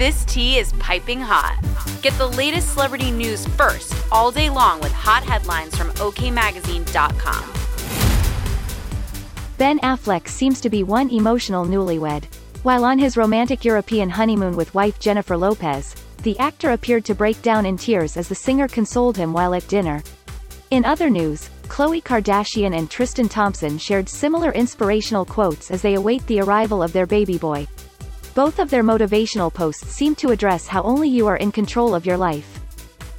This tea is piping hot. Get the latest celebrity news first all day long with hot headlines from OKMagazine.com. Ben Affleck seems to be one emotional newlywed. While on his romantic European honeymoon with wife Jennifer Lopez, the actor appeared to break down in tears as the singer consoled him while at dinner. In other news, Khloe Kardashian and Tristan Thompson shared similar inspirational quotes as they await the arrival of their baby boy. Both of their motivational posts seem to address how only you are in control of your life.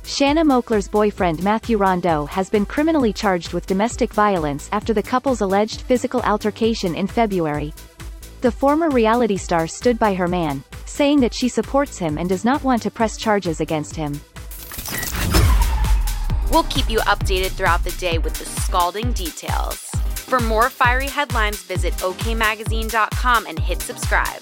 Shanna Moakler's boyfriend Matthew Rondeau has been criminally charged with domestic violence after the couple's alleged physical altercation in February. The former reality star stood by her man, saying that she supports him and does not want to press charges against him. We'll keep you updated throughout the day with the scalding details. For more fiery headlines, visit okmagazine.com and hit subscribe.